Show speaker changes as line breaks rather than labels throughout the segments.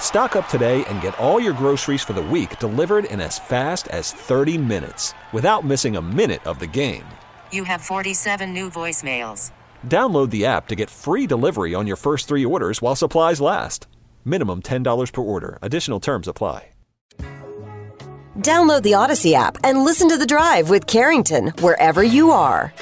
Stock up today and get all your groceries for the week delivered in as fast as 30 minutes without missing a minute of the game.
You have 47 new voicemails.
Download the app to get free delivery on your first three orders while supplies last. Minimum $10 per order. Additional terms apply.
Download the Audacy app and listen to The Drive with Carrington wherever you are.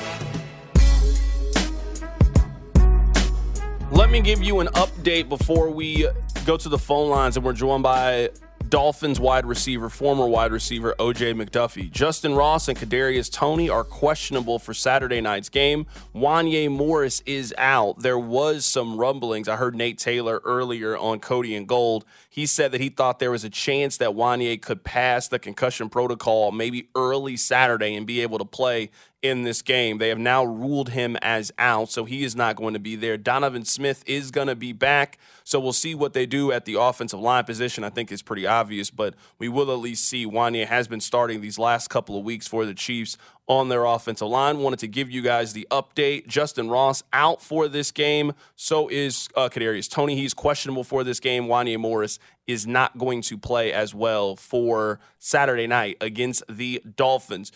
Let me give you an update before we go to the phone lines, and we're joined by Dolphins wide receiver, former wide receiver OJ McDuffie. Justin Ross and Kadarius Toney are questionable for Saturday night's game. Wanya Morris is out. There was some rumblings. I heard Nate Taylor earlier on Cody and Gold. He said that he thought there was a chance that Wanya could pass the concussion protocol maybe early Saturday and be able to play in this game. They have now ruled him as out, so he is not going to be there. Donovan Smith is going to be back, so we'll see what they do at the offensive line position. I think is pretty obvious, but we will at least see Wanya has been starting these last couple of weeks for the Chiefs on their offensive line. Wanted to give you guys the update. Justin Ross out for this game. So is uh, Kadarius Toney. He's questionable for this game. Wanya Morris is not going to play as well for Saturday night against the Dolphins.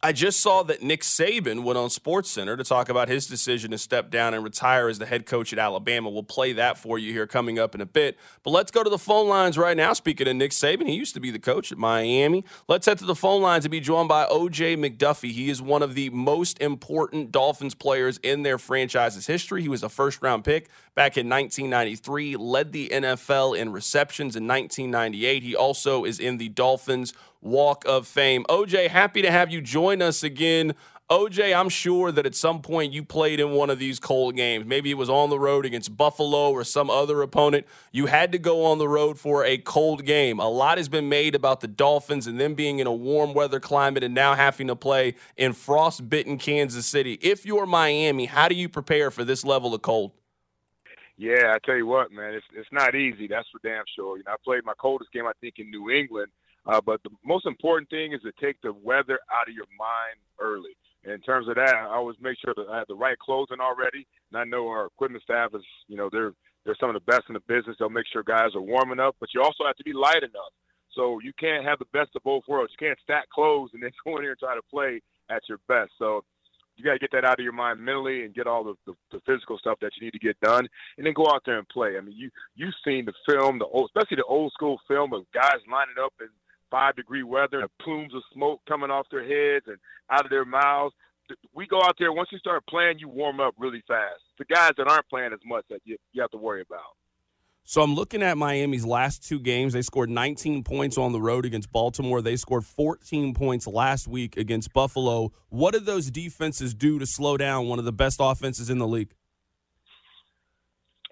I just saw that Nick Saban went on SportsCenter to talk about his decision to step down and retire as the head coach at Alabama. We'll play that for you here coming up in a bit. But let's go to the phone lines right now. Speaking of Nick Saban, he used to be the coach at Miami. Let's head to the phone lines to be joined by OJ McDuffie. He is one of the most important Dolphins players in their franchise's history. He was a first round pick back in 1993, led the NFL in receptions in 1998. He also is in the Dolphins Walk of Fame. OJ, happy to have you join us again. OJ, I'm sure that at some point you played in one of these cold games. Maybe it was on the road against Buffalo or some other opponent. You had to go on the road for a cold game. A lot has been made about the Dolphins and them being in a warm weather climate and now having to play in frostbitten Kansas City. If you're Miami, how do you prepare for this level of cold?
Yeah, I tell you what, man, it's it's not easy. That's for damn sure. You know, I played my coldest game, I think, in New England uh, but the most important thing is to take the weather out of your mind early. in terms of that, I always make sure that I have the right clothing already. And I know our equipment staff is, you know, they're they're some of the best in the business. They'll make sure guys are warm enough, but you also have to be light enough. So you can't have the best of both worlds. You can't stack clothes and then go in here and try to play at your best. So you got to get that out of your mind mentally and get all the, the, the, physical stuff that you need to get done, and then go out there and play. I mean, you you've seen the film, the old, especially the old school film of guys lining up and five degree weather and plumes of smoke coming off their heads and out of their mouths. We go out there, once you start playing, you warm up really fast. The guys that aren't playing as much that you, you have to worry about.
So I'm looking at Miami's last two games. They scored 19 points on the road against Baltimore. They scored 14 points last week against Buffalo. What did those defenses do to slow down one of the best offenses in the league?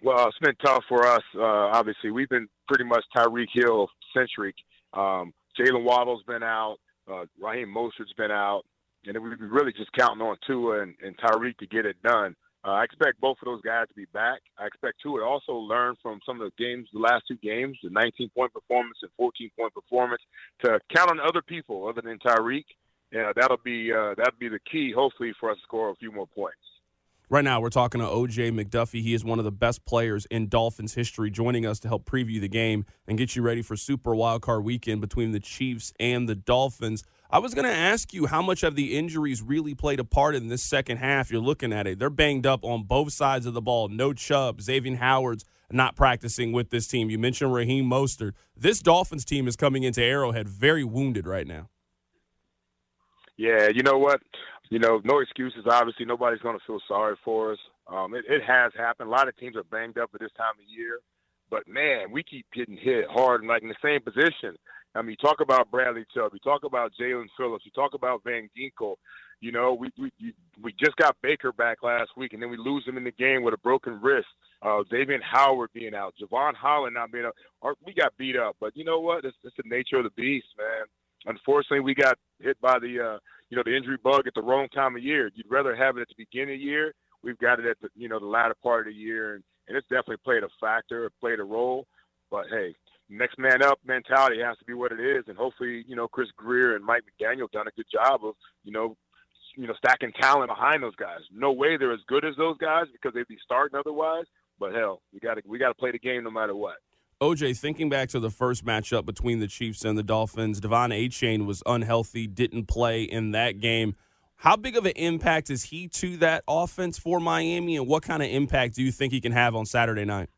Well, it's been tough for us. Uh, obviously, we've been pretty much Tyreek Hill centric. Um, Jaylen Waddle's been out. Uh, Raheem Mostert's been out. And we've really just counting on Tua and, and Tyreek to get it done. Uh, I expect both of those guys to be back. I expect Tua to also learn from some of the games, the last two games, the 19 point performance and 14 point performance, to count on other people other than Tyreek. Yeah, that'll be uh, that'll be the key, hopefully, for us to score a few more points.
Right now, we're talking to OJ McDuffie. He is one of the best players in Dolphins history, joining us to help preview the game and get you ready for Super Wildcard Weekend between the Chiefs and the Dolphins. I was going to ask you how much of the injuries really played a part in this second half. You're looking at it; they're banged up on both sides of the ball. No Chubb, Xavier Howard's not practicing with this team. You mentioned Raheem Mostert. This Dolphins team is coming into Arrowhead very wounded right now.
Yeah, you know what? You know, no excuses. Obviously, nobody's going to feel sorry for us. Um, it, it has happened. A lot of teams are banged up at this time of year, but man, we keep getting hit hard, and like in the same position. I mean, you talk about Bradley Chubb, you talk about Jaelan Phillips, you talk about Van Ginkel. You know, we we we just got Baker back last week, and then we lose him in the game with a broken wrist. Uh, Xavier Howard being out, Jevon Holland not being out. we got beat up, but you know what? It's, it's the nature of the beast, man. Unfortunately, we got hit by the uh, you know the injury bug at the wrong time of year. You'd rather have it at the beginning of the year. We've got it at the you know the latter part of the year, and, and it's definitely played a factor, played a role. But hey, next man up mentality has to be what it is, and hopefully you know Chris Grier and Mike McDaniel done a good job of you know you know stacking talent behind those guys. No way they're as good as those guys because they'd be starting otherwise. But hell, we got to we got to play the game no matter what.
OJ, thinking back to the first matchup between the Chiefs and the Dolphins, De'Von Achane was unhealthy, didn't play in that game. How big of an impact is he to that offense for Miami, and what kind of impact do you think he can have on Saturday night?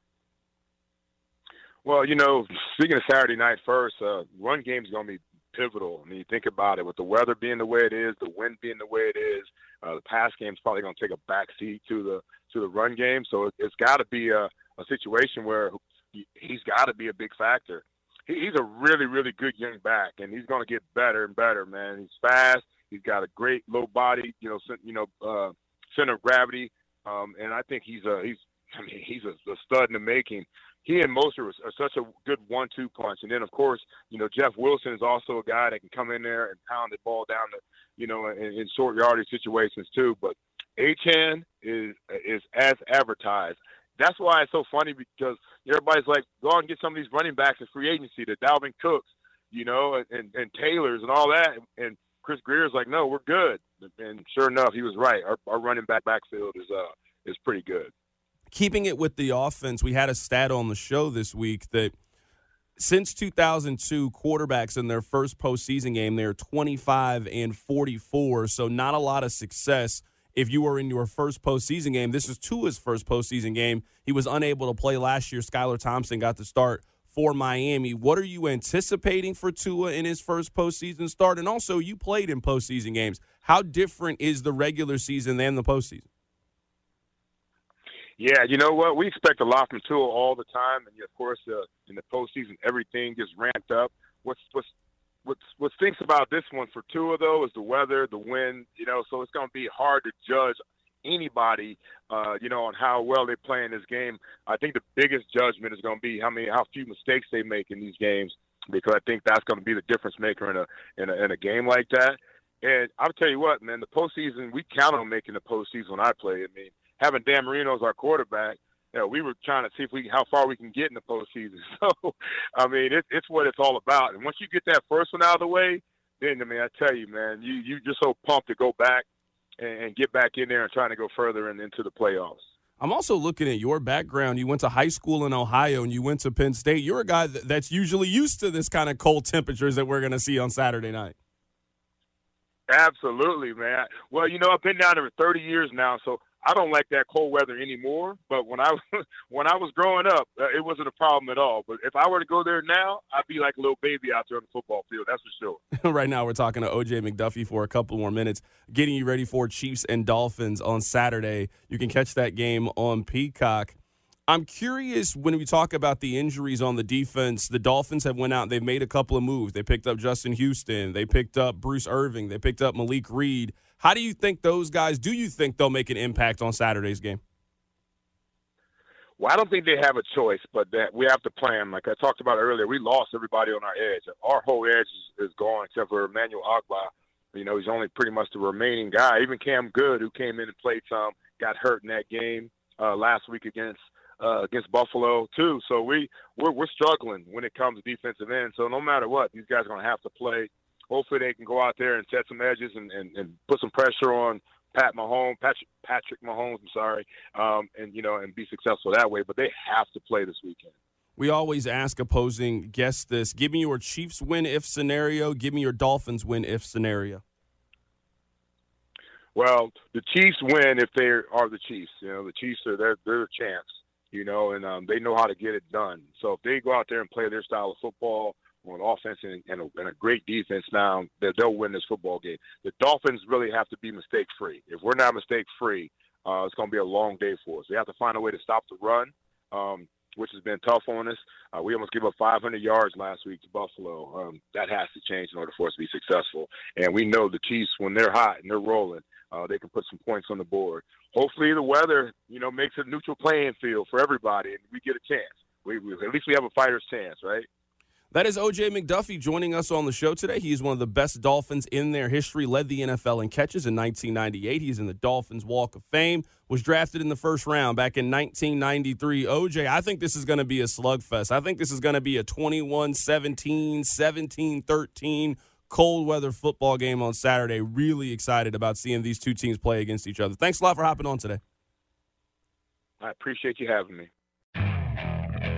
Well, you know, speaking of Saturday night first, uh, run game is going to be pivotal. I mean, you think about it, with the weather being the way it is, the wind being the way it is, uh, the pass game is probably going to take a back seat to the to the run game. So it, it's got to be a, a situation where he, he's got to be a big factor. He, he's a really, really good young back, and he's going to get better and better. Man, he's fast. He's got a great low body, you know, you know, uh, center of gravity, um, and I think he's a he's I mean he's a, a stud in the making. He and Mostert are, are such a good one-two punch, and then of course, you know, Jeff Wilson is also a guy that can come in there and pound the ball down the, you know, in, in short yardage situations too. But Achane is is as advertised. That's why it's so funny because everybody's like, go and get some of these running backs in free agency, the Dalvin Cooks, you know, and, and, Taylors and all that. And Chris Grier's like, no, we're good. And sure enough, he was right. Our, our running back backfield is uh is pretty good.
Keeping it with the offense, we had a stat on the show this week that since 2002, quarterbacks in their first postseason game, they're 25 and 44. So not a lot of success if you were in your first postseason game. This is Tua's first postseason game. He was unable to play last year. Skylar Thompson got the start for Miami. What are you anticipating for Tua in his first postseason start? And also, you played in postseason games. How different is the regular season than the postseason?
Yeah, you know what? We expect a lot from Tua all the time, and of course, uh, in the postseason, everything gets ramped up. What's what's what what stinks about this one for Tua though is the weather, the wind. You know, so it's going to be hard to judge anybody, uh, you know, on how well they play in this game. I think the biggest judgment is going to be how many, how few mistakes they make in these games, because I think that's going to be the difference maker in a in a, in a game like that. And I'll tell you what, man, the postseason we count on making the postseason when I play. I mean, having Dan Marino as our quarterback, you know, we were trying to see if we how far we can get in the postseason. So, I mean, it, it's what it's all about. And once you get that first one out of the way, then I mean, I tell you, man, you you just so pumped to go back and, and get back in there and trying to go further and into the playoffs.
I'm also looking at your background. You went to high school in Ohio and you went to Penn State. You're a guy that's usually used to this kind of cold temperatures that we're going to see on Saturday night.
Absolutely, man. Well, you know, I've been down there for 30 years now, so I don't like that cold weather anymore. But when I when I was growing up, uh, it wasn't a problem at all. But if I were to go there now, I'd be like a little baby out there on the football field. That's for
sure. right now, we're talking to OJ McDuffie for a couple more minutes, getting you ready for Chiefs and Dolphins on Saturday. You can catch that game on Peacock. I'm curious when we talk about the injuries on the defense. The Dolphins have went out. They've made a couple of moves. They picked up Justin Houston. They picked up Bruce Irvin. They picked up Malik Reed. How do you think those guys? Do you think they'll make an impact on Saturday's game?
Well, I don't think they have a choice, but that we have to plan. Like I talked about earlier, we lost everybody on our edge. Our whole edge is, is gone except for Emmanuel Ogbah. You know, he's only pretty much the remaining guy. Even Cam Goode, who came in and played some, got hurt in that game uh, last week against uh, against Buffalo too. So we we're, we're struggling when it comes to defensive end. So no matter what, these guys are going to have to play hopefully they can go out there and set some edges and, and, and put some pressure on Pat Mahomes, Patrick, Patrick Mahomes, I'm sorry, um, and you know, and be successful that way. But they have to play this weekend.
We always ask opposing guests this: Give me your Chiefs win if scenario. Give me your Dolphins win if scenario.
Well, the Chiefs win if they are the Chiefs. You know, the Chiefs are they're a chance. You know, and um, they know how to get it done. So if they go out there and play their style of football, on offense and, and, a, and a great defense now, that they'll win this football game. The Dolphins really have to be mistake free. If we're not mistake free, uh, it's going to be a long day for us. We have to find a way to stop the run, um, which has been tough on us. Uh, we almost gave up 500 yards last week to Buffalo. Um, that has to change in order for us to be successful. And we know the Chiefs, when they're hot and they're rolling, uh, they can put some points on the board. Hopefully, the weather, you know, makes a neutral playing field for everybody, and we get a chance. We, we, at least we have a fighter's chance, right?
That is OJ McDuffie joining us on the show today. He's one of the best Dolphins in their history, led the NFL in catches in 1998. He's in the Dolphins Walk of Fame, was drafted in the first round back in 1993. OJ, I think this is going to be a slugfest. I think this is going to be a 21 17, 17 13 cold weather football game on Saturday. Really excited about seeing these two teams play against each other. Thanks a lot for hopping on today.
I appreciate you having me.